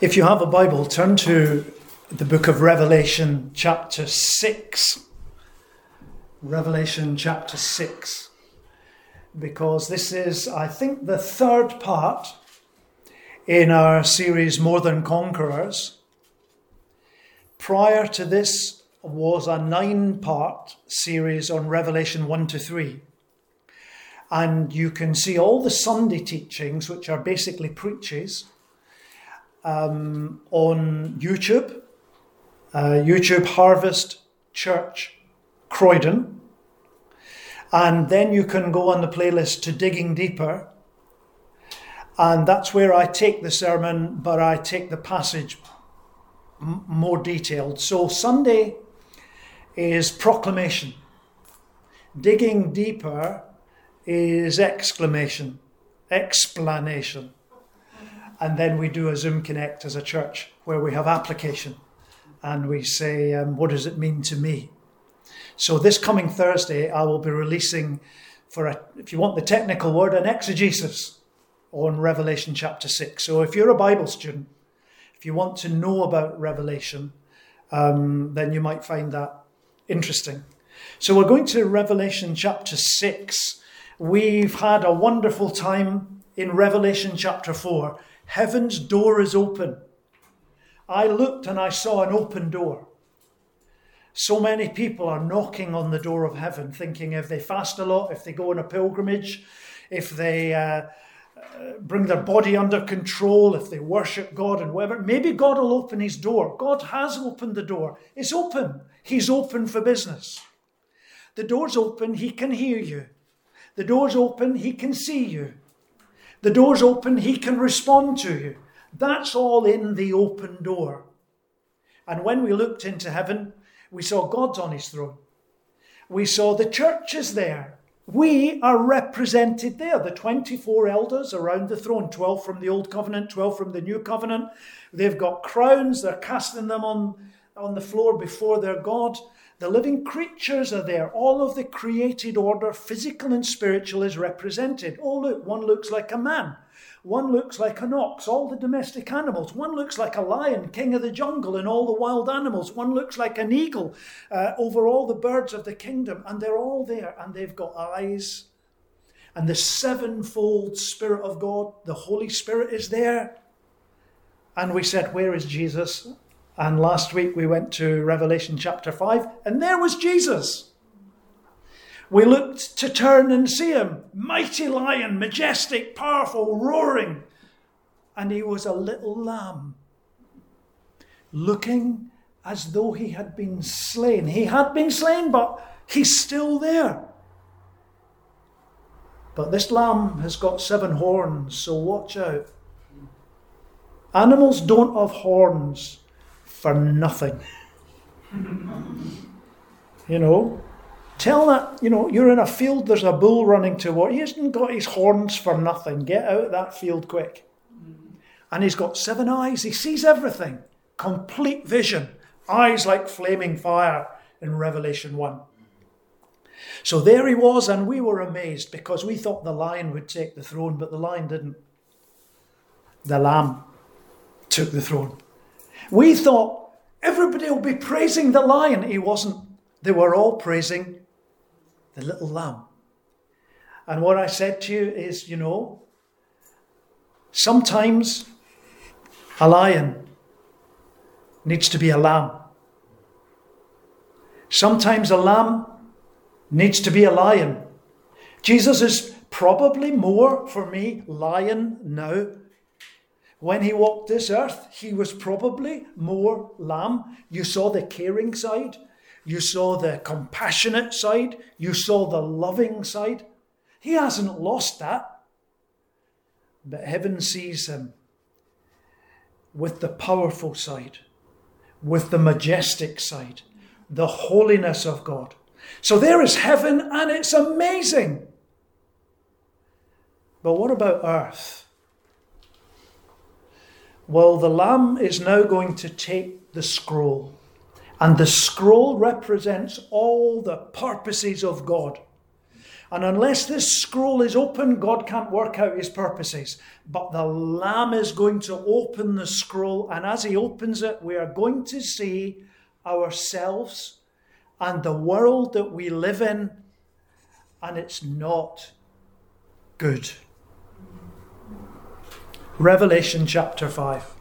If you have a Bible, turn to the book of Revelation, chapter 6. Revelation, chapter 6. Because this is, I think, the third part in our series More Than Conquerors. Prior to this was a nine part series on Revelation 1 to 3. And you can see all the Sunday teachings, which are basically preaches um, on YouTube, uh, YouTube Harvest Church Croydon. And then you can go on the playlist to Digging Deeper. And that's where I take the sermon, but I take the passage m- more detailed. So Sunday is proclamation. Digging deeper is exclamation, explanation. And then we do a Zoom Connect as a church where we have application and we say, um, What does it mean to me? So this coming Thursday, I will be releasing, for a, if you want the technical word, an exegesis on Revelation chapter 6. So if you're a Bible student, if you want to know about Revelation, um, then you might find that interesting. So we're going to Revelation chapter 6. We've had a wonderful time in Revelation chapter 4 Heaven's door is open. I looked and I saw an open door. So many people are knocking on the door of heaven, thinking if they fast a lot, if they go on a pilgrimage, if they uh, uh, bring their body under control, if they worship God and whatever, maybe God will open his door. God has opened the door. It's open. He's open for business. The door's open, he can hear you. The door's open, he can see you. The door's open, he can respond to you. That's all in the open door. And when we looked into heaven, we saw God's on his throne. We saw the churches there. We are represented there. The 24 elders around the throne 12 from the Old Covenant, 12 from the New Covenant. They've got crowns, they're casting them on, on the floor before their God. The living creatures are there. All of the created order, physical and spiritual, is represented. Oh, look, one looks like a man. One looks like an ox, all the domestic animals. One looks like a lion, king of the jungle, and all the wild animals. One looks like an eagle uh, over all the birds of the kingdom. And they're all there, and they've got eyes. And the sevenfold Spirit of God, the Holy Spirit, is there. And we said, Where is Jesus? And last week we went to Revelation chapter 5, and there was Jesus. We looked to turn and see him, mighty lion, majestic, powerful, roaring. And he was a little lamb, looking as though he had been slain. He had been slain, but he's still there. But this lamb has got seven horns, so watch out. Animals don't have horns for nothing. you know, tell that, you know, you're in a field, there's a bull running toward, he hasn't got his horns for nothing. Get out of that field quick. And he's got seven eyes, he sees everything. Complete vision. Eyes like flaming fire in Revelation 1. So there he was, and we were amazed because we thought the lion would take the throne, but the lion didn't. The lamb took the throne. We thought everybody will be praising the lion. He wasn't. They were all praising the little lamb. And what I said to you is, you know, sometimes a lion needs to be a lamb. Sometimes a lamb needs to be a lion. Jesus is probably more, for me, lion now when he walked this earth, he was probably more lamb. You saw the caring side, you saw the compassionate side, you saw the loving side. He hasn't lost that. But heaven sees him with the powerful side, with the majestic side, the holiness of God. So there is heaven, and it's amazing. But what about earth? Well, the Lamb is now going to take the scroll, and the scroll represents all the purposes of God. And unless this scroll is open, God can't work out his purposes. But the Lamb is going to open the scroll, and as he opens it, we are going to see ourselves and the world that we live in, and it's not good. Revelation chapter 5.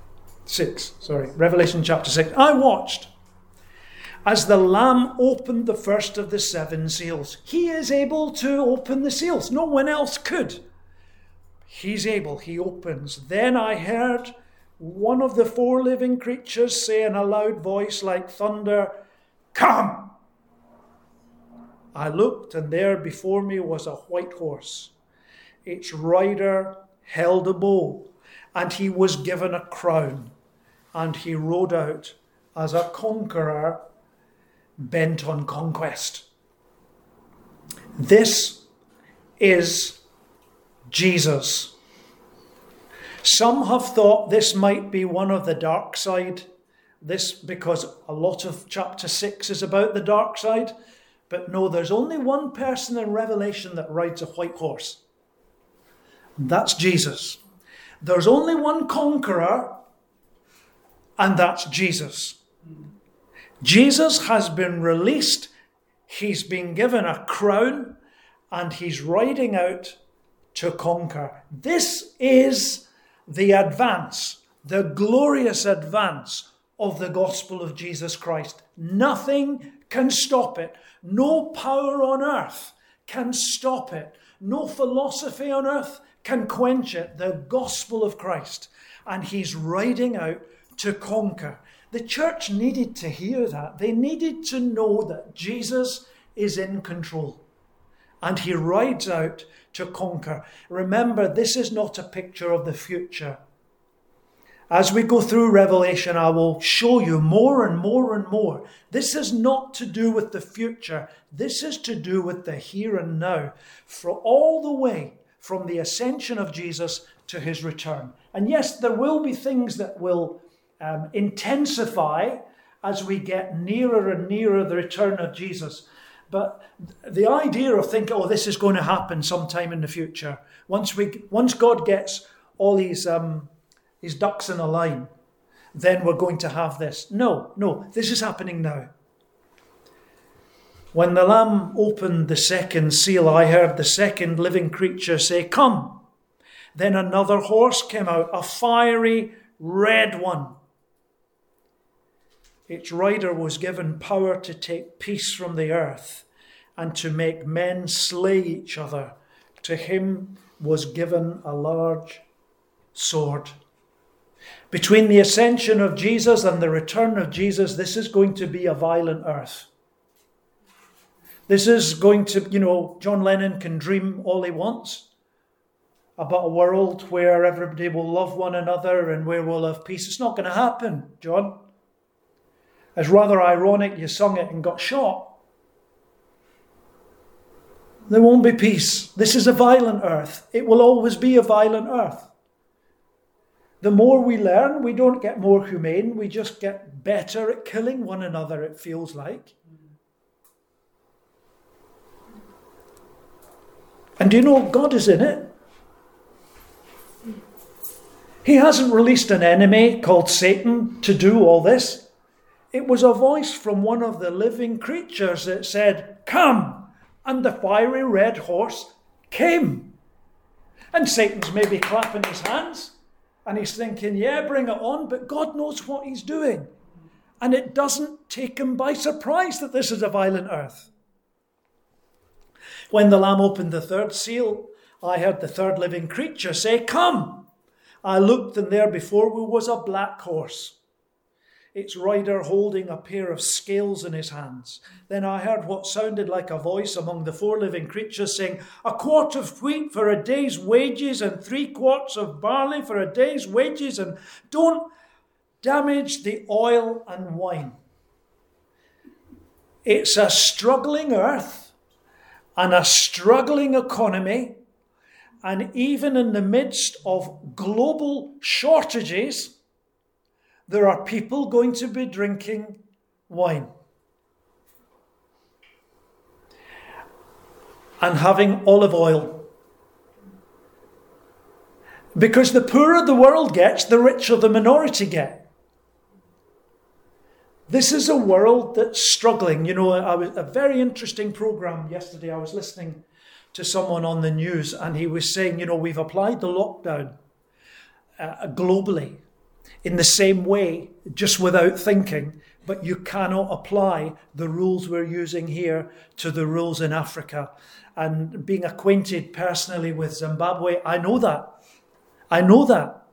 6, sorry, Revelation chapter 6. I watched as the Lamb opened the first of the seven seals. He is able to open the seals. No one else could. He's able, he opens. Then I heard one of the four living creatures say in a loud voice like thunder, Come! I looked, and there before me was a white horse. Its rider held a bow, and he was given a crown, and he rode out as a conqueror bent on conquest. This is Jesus. Some have thought this might be one of the dark side. This because a lot of chapter 6 is about the dark side. But no, there's only one person in Revelation that rides a white horse. And that's Jesus. There's only one conqueror, and that's Jesus. Jesus has been released, he's been given a crown, and he's riding out to conquer. This is the advance, the glorious advance of the gospel of Jesus Christ. Nothing can stop it. No power on earth can stop it. No philosophy on earth can quench it. The gospel of Christ. And he's riding out to conquer. The church needed to hear that. They needed to know that Jesus is in control and he rides out to conquer. Remember, this is not a picture of the future. As we go through Revelation, I will show you more and more and more. This is not to do with the future. This is to do with the here and now, for all the way from the ascension of Jesus to his return. And yes, there will be things that will um, intensify as we get nearer and nearer the return of Jesus. But the idea of thinking, oh, this is going to happen sometime in the future, once we, once God gets all these, um, his ducks in a line, then we're going to have this. No, no, this is happening now. When the Lamb opened the second seal, I heard the second living creature say, Come. Then another horse came out, a fiery red one. Its rider was given power to take peace from the earth and to make men slay each other. To him was given a large sword. Between the ascension of Jesus and the return of Jesus, this is going to be a violent earth. This is going to, you know, John Lennon can dream all he wants about a world where everybody will love one another and where we'll have peace. It's not going to happen, John. It's rather ironic you sung it and got shot. There won't be peace. This is a violent earth. It will always be a violent earth. The more we learn, we don't get more humane, we just get better at killing one another, it feels like. And do you know God is in it? He hasn't released an enemy called Satan to do all this. It was a voice from one of the living creatures that said, Come! And the fiery red horse came. And Satan's maybe clapping his hands and he's thinking, Yeah, bring it on, but God knows what he's doing. And it doesn't take him by surprise that this is a violent earth. When the Lamb opened the third seal, I heard the third living creature say, Come! I looked, and there before me was a black horse its rider holding a pair of scales in his hands. Then I heard what sounded like a voice among the four living creatures saying, A quart of wheat for a day's wages, and three quarts of barley for a day's wages, and don't damage the oil and wine. It's a struggling earth and a struggling economy, and even in the midst of global shortages, there are people going to be drinking wine. and having olive oil. Because the poorer the world gets, the richer the minority get. This is a world that's struggling. You know, I was a very interesting program yesterday. I was listening to someone on the news, and he was saying, you know, we've applied the lockdown uh, globally in the same way, just without thinking, but you cannot apply the rules we're using here to the rules in Africa. And being acquainted personally with Zimbabwe, I know that. I know that.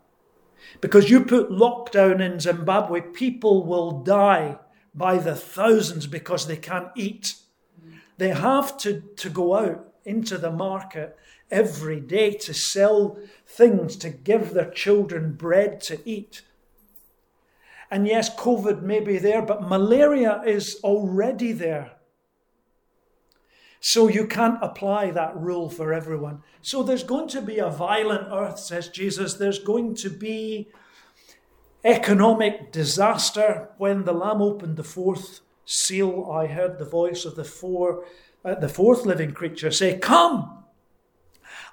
Because you put lockdown in Zimbabwe, people will die by the thousands because they can't eat. They have to, to go out into the market every day to sell things, to give their children bread to eat. And yes, COVID may be there, but malaria is already there. So you can't apply that rule for everyone. So there's going to be a violent earth, says Jesus. There's going to be economic disaster. When the Lamb opened the fourth seal, I heard the voice of the four, uh, the fourth living creature say, "Come."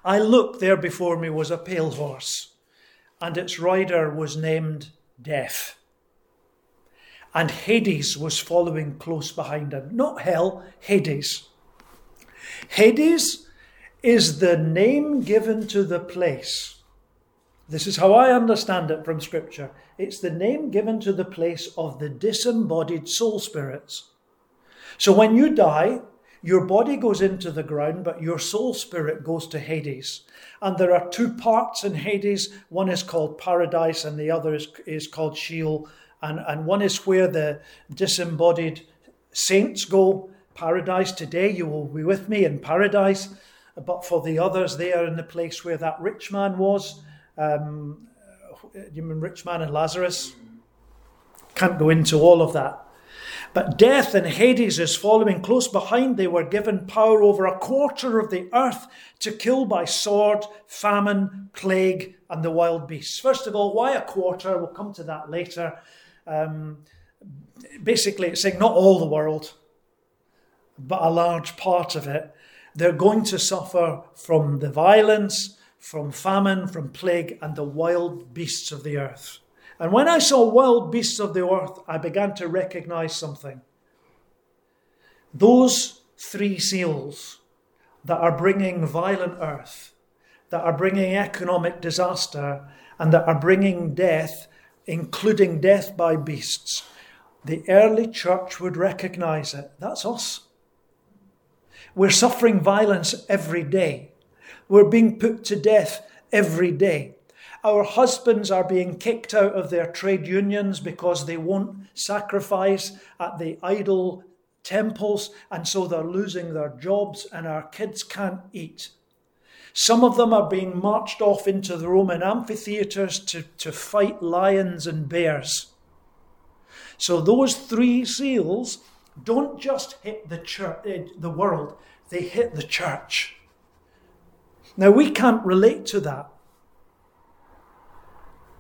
I looked. There before me was a pale horse, and its rider was named Death. And Hades was following close behind him. Not hell, Hades. Hades is the name given to the place. This is how I understand it from Scripture. It's the name given to the place of the disembodied soul spirits. So when you die, your body goes into the ground, but your soul spirit goes to Hades. And there are two parts in Hades. One is called paradise, and the other is, is called Sheol. And, and one is where the disembodied saints go, paradise. Today you will be with me in paradise. But for the others, they are in the place where that rich man was. Um, you mean rich man and Lazarus? Can't go into all of that. But death and Hades is following close behind. They were given power over a quarter of the earth to kill by sword, famine, plague, and the wild beasts. First of all, why a quarter? We'll come to that later. Um, basically, it's saying not all the world, but a large part of it, they're going to suffer from the violence, from famine, from plague, and the wild beasts of the earth. And when I saw wild beasts of the earth, I began to recognize something. Those three seals that are bringing violent earth, that are bringing economic disaster, and that are bringing death, including death by beasts, the early church would recognize it. That's us. We're suffering violence every day. We're being put to death every day. Our husbands are being kicked out of their trade unions because they won't sacrifice at the idol temples, and so they're losing their jobs, and our kids can't eat. Some of them are being marched off into the Roman amphitheatres to, to fight lions and bears. So those three seals don't just hit the church, eh, the world, they hit the church. Now we can't relate to that.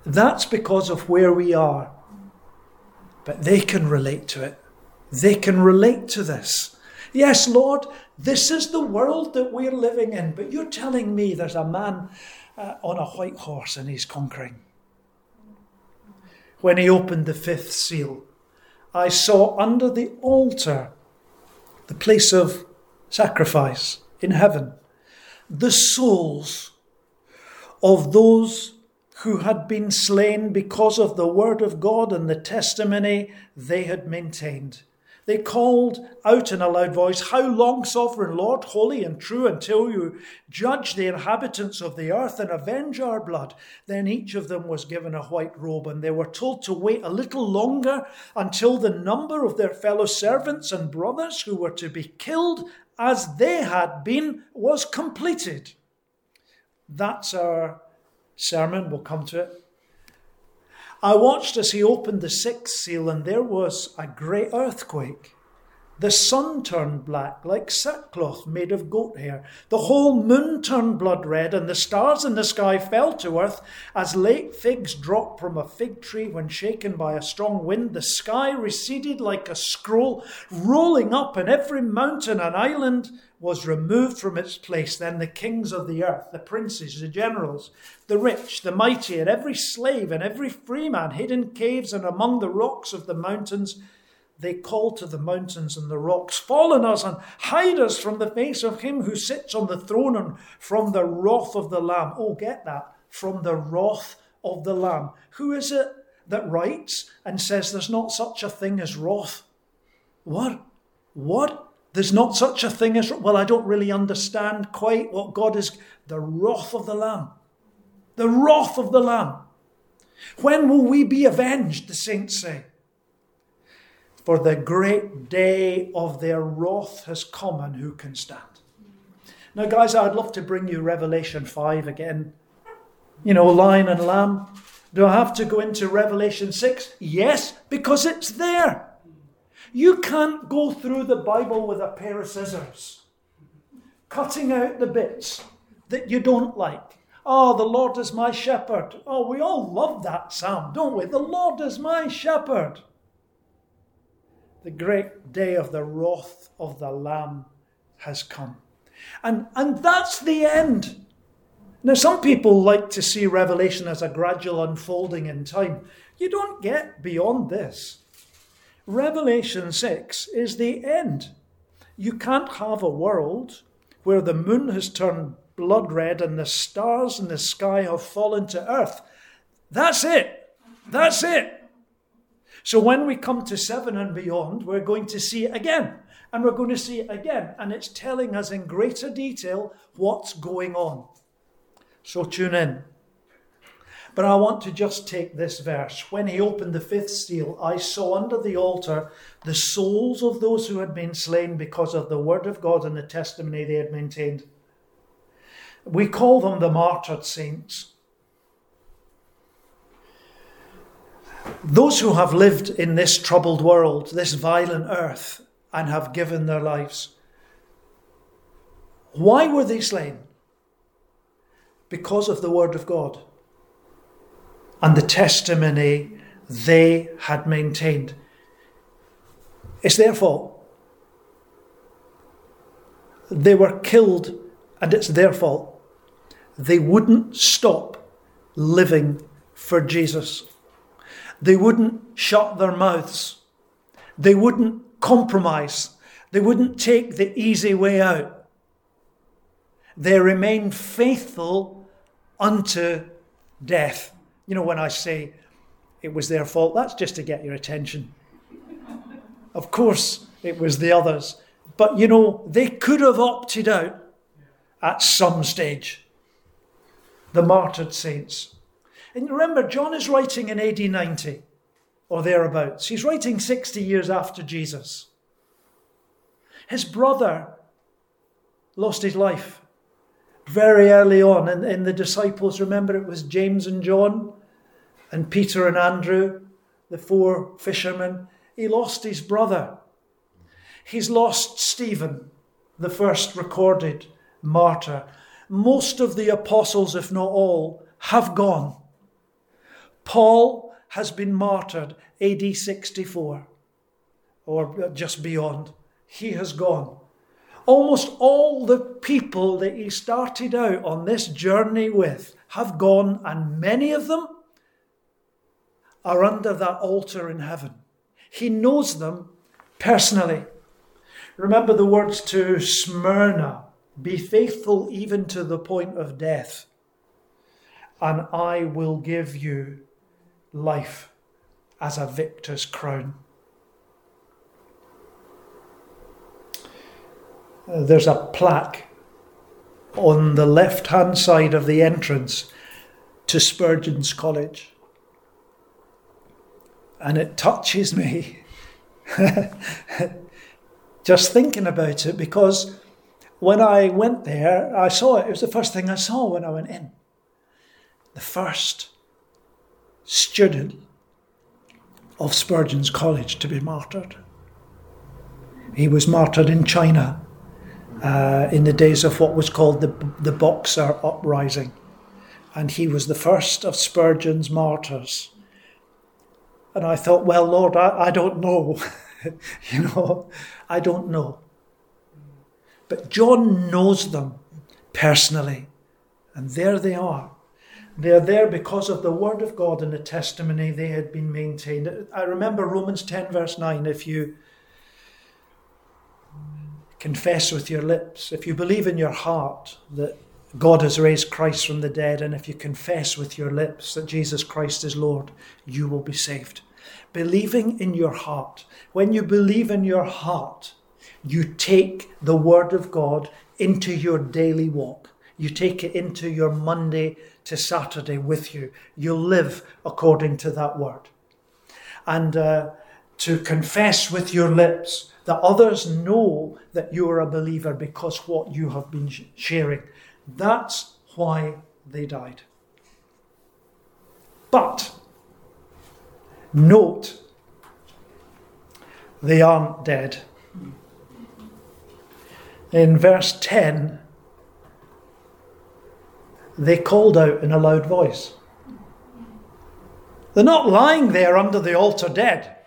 That's because of where we are. But they can relate to it. They can relate to this. Yes, Lord, this is the world that we're living in, but you're telling me there's a man uh, on a white horse and he's conquering. When he opened the fifth seal, I saw under the altar, the place of sacrifice in heaven, the souls of those who had been slain because of the word of God and the testimony they had maintained. They called out in a loud voice, How long, sovereign Lord, holy and true, until you judge the inhabitants of the earth and avenge our blood? Then each of them was given a white robe, and they were told to wait a little longer until the number of their fellow servants and brothers who were to be killed as they had been was completed. That's our sermon. We'll come to it. I watched as he opened the sixth seal, and there was a great earthquake, The sun turned black like sackcloth made of goat hair. The whole moon turned blood red, and the stars in the sky fell to earth as late figs drop from a fig tree when shaken by a strong wind. The sky receded like a scroll, rolling up, and every mountain and island was removed from its place. Then the kings of the earth, the princes, the generals, the rich, the mighty, and every slave and every freeman hid in caves and among the rocks of the mountains they call to the mountains and the rocks, Fall on us and hide us from the face of him who sits on the throne and from the wrath of the Lamb. Oh, get that. From the wrath of the Lamb. Who is it that writes and says there's not such a thing as wrath? What? What? There's not such a thing as. Well, I don't really understand quite what God is. The wrath of the Lamb. The wrath of the Lamb. When will we be avenged, the saints say? For the great day of their wrath has come, and who can stand? Now, guys, I'd love to bring you Revelation 5 again. You know, lion and lamb. Do I have to go into Revelation 6? Yes, because it's there. You can't go through the Bible with a pair of scissors, cutting out the bits that you don't like. Oh, the Lord is my shepherd. Oh, we all love that psalm, don't we? The Lord is my shepherd the great day of the wrath of the Lamb has come. And, and that's the end. Now, some people like to see Revelation as a gradual unfolding in time. You don't get beyond this. Revelation 6 is the end. You can't have a world where the moon has turned blood red and the stars in the sky have fallen to earth. That's it. That's it. So when we come to seven and beyond, we're going to see it again. And we're going to see it again. And it's telling us in greater detail what's going on. So tune in. But I want to just take this verse. When he opened the fifth seal, I saw under the altar the souls of those who had been slain because of the word of God and the testimony they had maintained. We call them the martyred saints. Those who have lived in this troubled world, this violent earth, and have given their lives, why were they slain? Because of the Word of God and the testimony they had maintained. It's their fault. They were killed, and it's their fault. They wouldn't stop living for Jesus. They wouldn't shut their mouths. They wouldn't compromise. They wouldn't take the easy way out. They remained faithful unto death. You know, when I say it was their fault, that's just to get your attention. Of course, it was the others. But you know, they could have opted out at some stage. The martyred saints. And remember, John is writing in AD 90 or thereabouts. He's writing 60 years after Jesus. His brother lost his life very early on. And in the disciples, remember it was James and John and Peter and Andrew, the four fishermen. He lost his brother. He's lost Stephen, the first recorded martyr. Most of the apostles, if not all, have gone. Paul has been martyred AD 64 or just beyond. He has gone. Almost all the people that he started out on this journey with have gone, and many of them are under that altar in heaven. He knows them personally. Remember the words to Smyrna be faithful even to the point of death, and I will give you life as a victor's crown. Uh, there's a plaque on the left hand side of the entrance to Spurgeon's College. And it touches me just thinking about it because when I went there, I saw it. It was the first thing I saw when I went in. The first student of Spurgeon's College to be martyred. He was martyred in China uh, in the days of what was called the, the Boxer Uprising. And he was the first of Spurgeon's martyrs. And I thought, well, Lord, I, I don't know. you know, I don't know. But John knows them personally. And there they are. They're there because of the word of God and the testimony they had been maintained. I remember Romans 10, verse 9. If you confess with your lips, if you believe in your heart that God has raised Christ from the dead, and if you confess with your lips that Jesus Christ is Lord, you will be saved. Believing in your heart. When you believe in your heart, you take the Word of God into your daily walk. You take it into your Monday to Saturday with you. You live according to that Word. And uh, to confess with your lips that others know that you are a believer because what you have been sharing. That's why they died. But note, they aren't dead in verse 10, they called out in a loud voice. They're not lying there under the altar dead.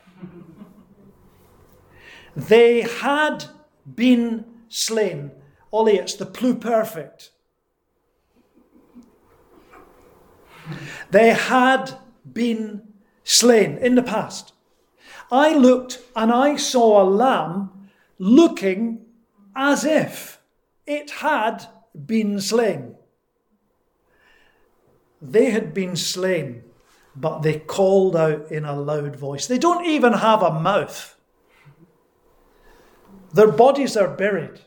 They had been slain. Ollie, it's the pluperfect. They had been slain in the past. I looked and I saw a lamb looking as if it had been slain. They had been slain, but they called out in a loud voice. They don't even have a mouth. Their bodies are buried,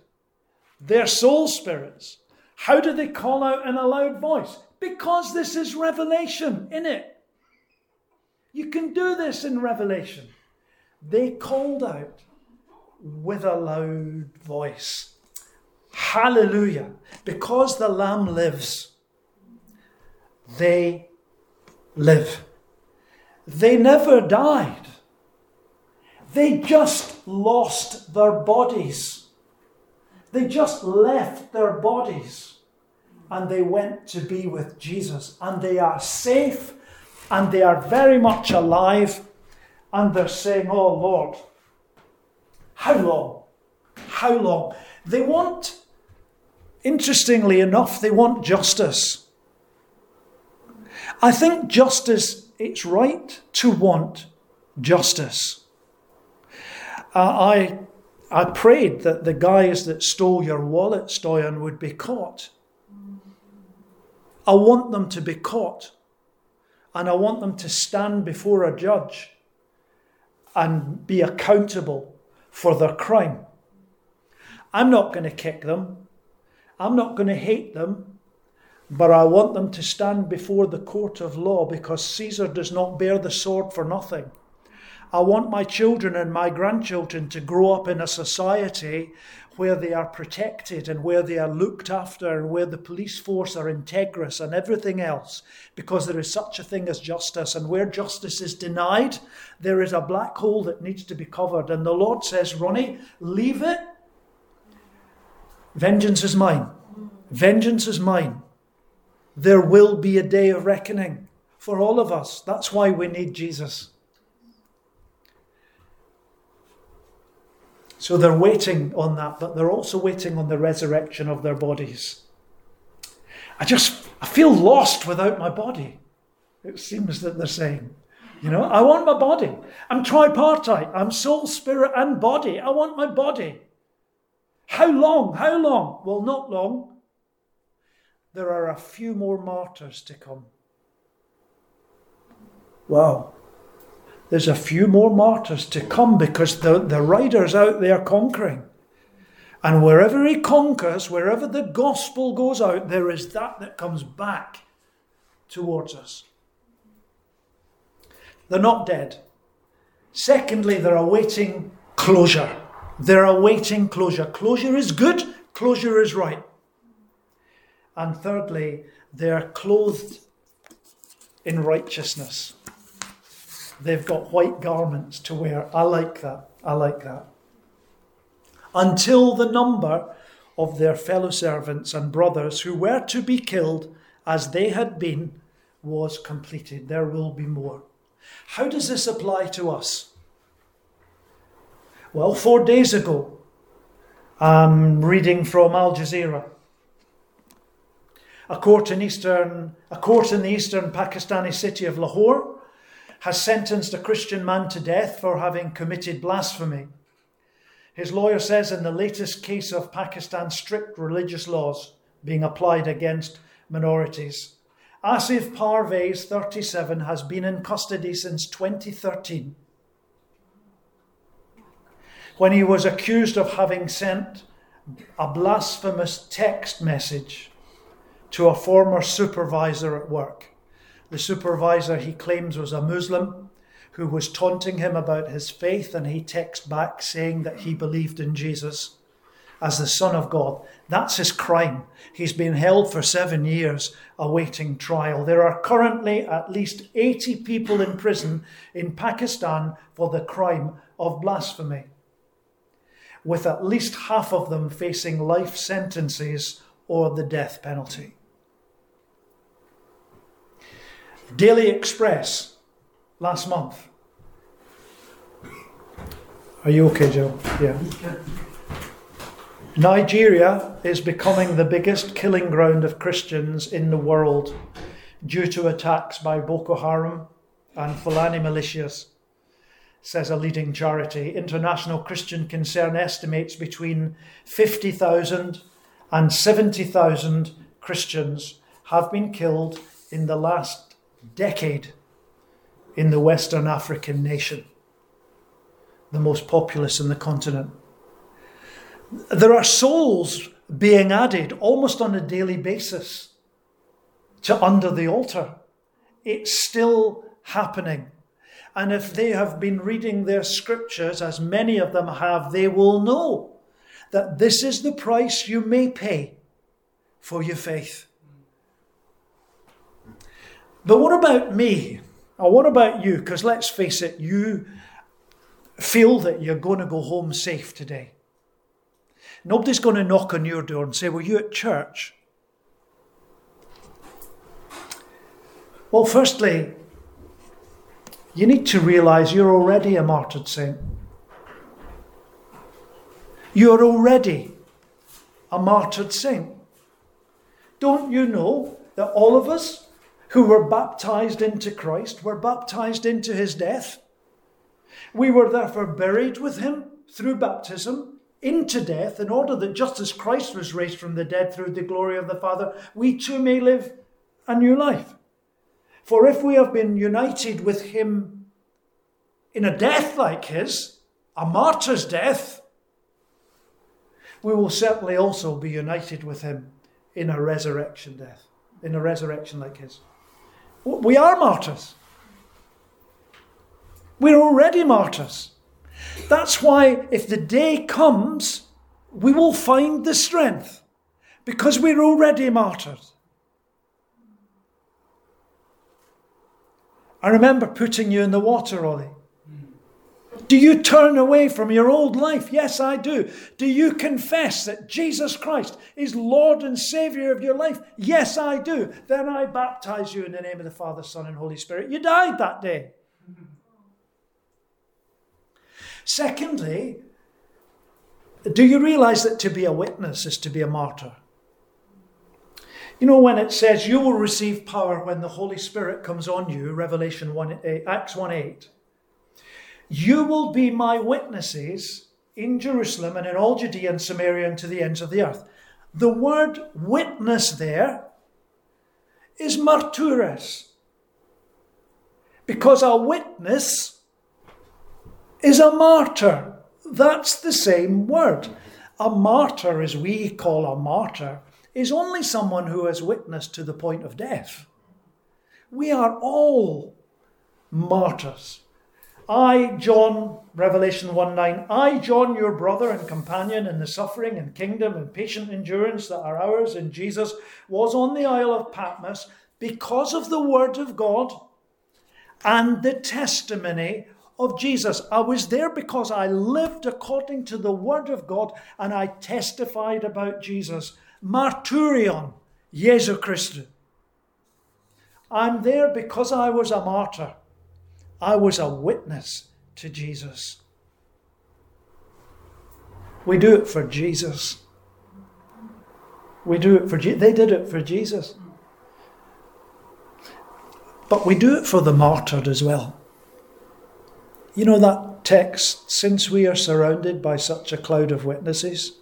their soul spirits. How do they call out in a loud voice? Because this is revelation, in it. You can do this in Revelation. They called out with a loud voice. Hallelujah. Because the Lamb lives, they live. They never died. They just lost their bodies. They just left their bodies and they went to be with Jesus. And they are safe and they are very much alive. And they're saying, Oh Lord, how long? How long? They want, interestingly enough, they want justice. I think justice, it's right to want justice. Uh, I, I prayed that the guys that stole your wallet, Stoyan, would be caught. I want them to be caught. And I want them to stand before a judge and be accountable for their crime. I'm not going to kick them. I'm not going to hate them. But I want them to stand before the court of law because Caesar does not bear the sword for nothing. I want my children and my grandchildren to grow up in a society where they are protected and where they are looked after and where the police force are integrous and everything else, because there is such a thing as justice. And where justice is denied, there is a black hole that needs to be covered. And the Lord says, Ronnie, leave it. Vengeance is mine. Vengeance is mine. There will be a day of reckoning for all of us. That's why we need Jesus. So they're waiting on that, but they're also waiting on the resurrection of their bodies. I just I feel lost without my body. It seems that they're saying. You know, I want my body. I'm tripartite. I'm soul, spirit, and body. I want my body. How long? How long? Well, not long. There are a few more martyrs to come. Wow there's a few more martyrs to come because the, the rider's out there conquering. And wherever he conquers, wherever the gospel goes out, there is that that comes back towards us. They're not dead. Secondly, they're awaiting closure. They're awaiting closure. Closure is good, closure is right. And thirdly, they're clothed in righteousness. They've got white garments to wear. I like that. I like that. until the number of their fellow servants and brothers who were to be killed as they had been was completed. There will be more. How does this apply to us? Well, four days ago, I'm reading from Al Jazeera. A court in eastern, a court in the eastern Pakistani city of Lahore has sentenced a Christian man to death for having committed blasphemy. His lawyer says in the latest case of Pakistan's strict religious laws being applied against minorities, Asif Parvez, 37, has been in custody since 2013 when he was accused of having sent a blasphemous text message to a former supervisor at work. The supervisor he claims was a Muslim who was taunting him about his faith, and he texts back saying that he believed in Jesus as the Son of God. That's his crime. He's been held for seven years awaiting trial. There are currently at least 80 people in prison in Pakistan for the crime of blasphemy, with at least half of them facing life sentences or the death penalty. Daily Express last month. Are you okay, Joe? Yeah. Nigeria is becoming the biggest killing ground of Christians in the world due to attacks by Boko Haram and Fulani militias, says a leading charity. International Christian Concern estimates between 50,000 and 70,000 Christians have been killed in the last decade in the Western African nation, the most populous in the continent. There are souls being added almost on a daily basis to under the altar. It's still happening. And if they have been reading their scriptures, as many of them have, they will know that this is the price you may pay for your faith. But what about me? Or what about you? Because let's face it, you feel that you're going to go home safe today. Nobody's going to knock on your door and say, Were you at church? Well, firstly, you need to realize you're already a martyred saint. You're already a martyred saint. Don't you know that all of us who were baptized into Christ were baptized into his death? We were therefore buried with him through baptism into death, in order that just as Christ was raised from the dead through the glory of the Father, we too may live a new life. For if we have been united with him in a death like his, a martyr's death, we will certainly also be united with him in a resurrection death, in a resurrection like his. We are martyrs. We're already martyrs. That's why, if the day comes, we will find the strength because we're already martyrs. I remember putting you in the water, Ollie. Do you turn away from your old life? Yes, I do. Do you confess that Jesus Christ is Lord and Savior of your life? Yes, I do. Then I baptize you in the name of the Father, Son, and Holy Spirit. You died that day. Secondly, do you realize that to be a witness is to be a martyr? You know, when it says you will receive power when the Holy Spirit comes on you, Revelation 1, eh, Acts 1 8, you will be my witnesses in Jerusalem and in all Judea and Samaria and to the ends of the earth. The word witness there is martyres. Because a witness is a martyr. That's the same word. A martyr, as we call a martyr, is only someone who has witnessed to the point of death. We are all martyrs. I, John, Revelation 1 9, I, John, your brother and companion in the suffering and kingdom and patient endurance that are ours in Jesus, was on the Isle of Patmos because of the word of God and the testimony of Jesus. I was there because I lived according to the Word of God and I testified about Jesus. Marturion, Jesu Christus. I'm there because I was a martyr. I was a witness to Jesus. We do it for Jesus. We do it for Je- they did it for Jesus. But we do it for the martyred as well. You know that text, since we are surrounded by such a cloud of witnesses,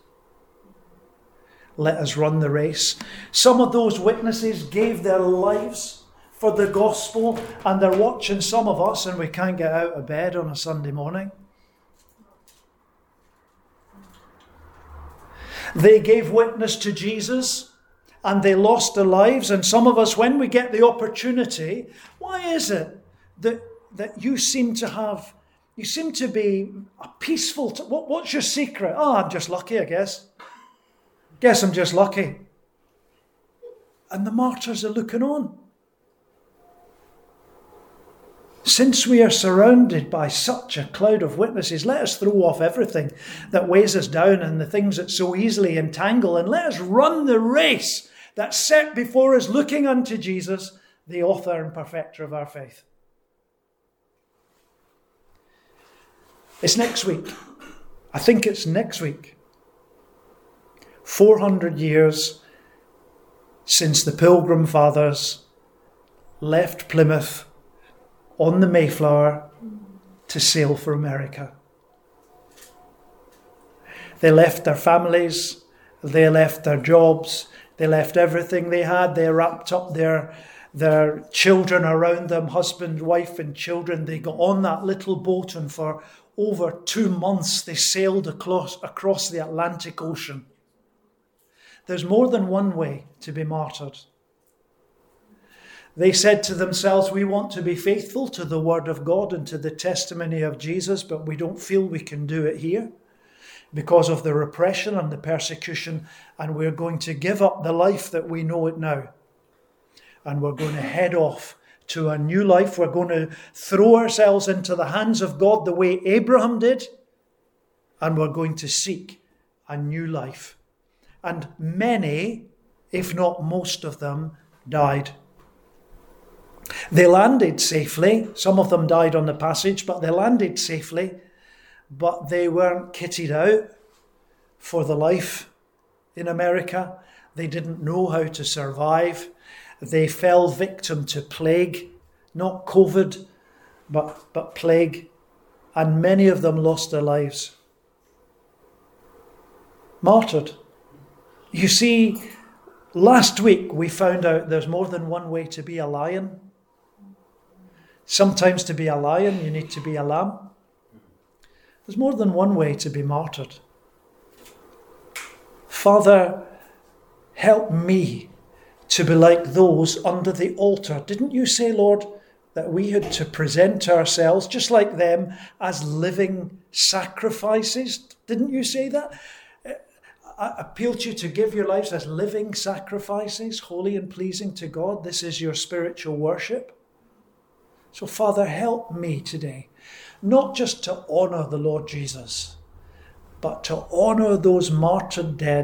let us run the race. Some of those witnesses gave their lives for the gospel, and they're watching some of us, and we can't get out of bed on a Sunday morning. They gave witness to Jesus and they lost their lives. And some of us, when we get the opportunity, why is it that, that you seem to have, you seem to be a peaceful, t- what, what's your secret? Oh, I'm just lucky, I guess. Guess I'm just lucky. And the martyrs are looking on. Since we are surrounded by such a cloud of witnesses, let us throw off everything that weighs us down and the things that so easily entangle, and let us run the race that's set before us, looking unto Jesus, the author and perfecter of our faith. It's next week. I think it's next week. 400 years since the Pilgrim Fathers left Plymouth on the Mayflower to sail for America. They left their families, they left their jobs, they left everything they had, they wrapped up their, their children around them husband, wife, and children. They got on that little boat, and for over two months they sailed across, across the Atlantic Ocean. There's more than one way to be martyred. They said to themselves, We want to be faithful to the word of God and to the testimony of Jesus, but we don't feel we can do it here because of the repression and the persecution, and we're going to give up the life that we know it now. And we're going to head off to a new life. We're going to throw ourselves into the hands of God the way Abraham did, and we're going to seek a new life. And many, if not most of them, died. They landed safely. Some of them died on the passage, but they landed safely. But they weren't kitted out for the life in America. They didn't know how to survive. They fell victim to plague, not COVID, but, but plague. And many of them lost their lives. Martyred. You see, last week we found out there's more than one way to be a lion. Sometimes to be a lion, you need to be a lamb. There's more than one way to be martyred. Father, help me to be like those under the altar. Didn't you say, Lord, that we had to present ourselves, just like them, as living sacrifices? Didn't you say that? Uh, I appeal to you to give your lives as living sacrifices, holy and pleasing to God. This is your spiritual worship. So, Father, help me today, not just to honour the Lord Jesus, but to honour those martyred dead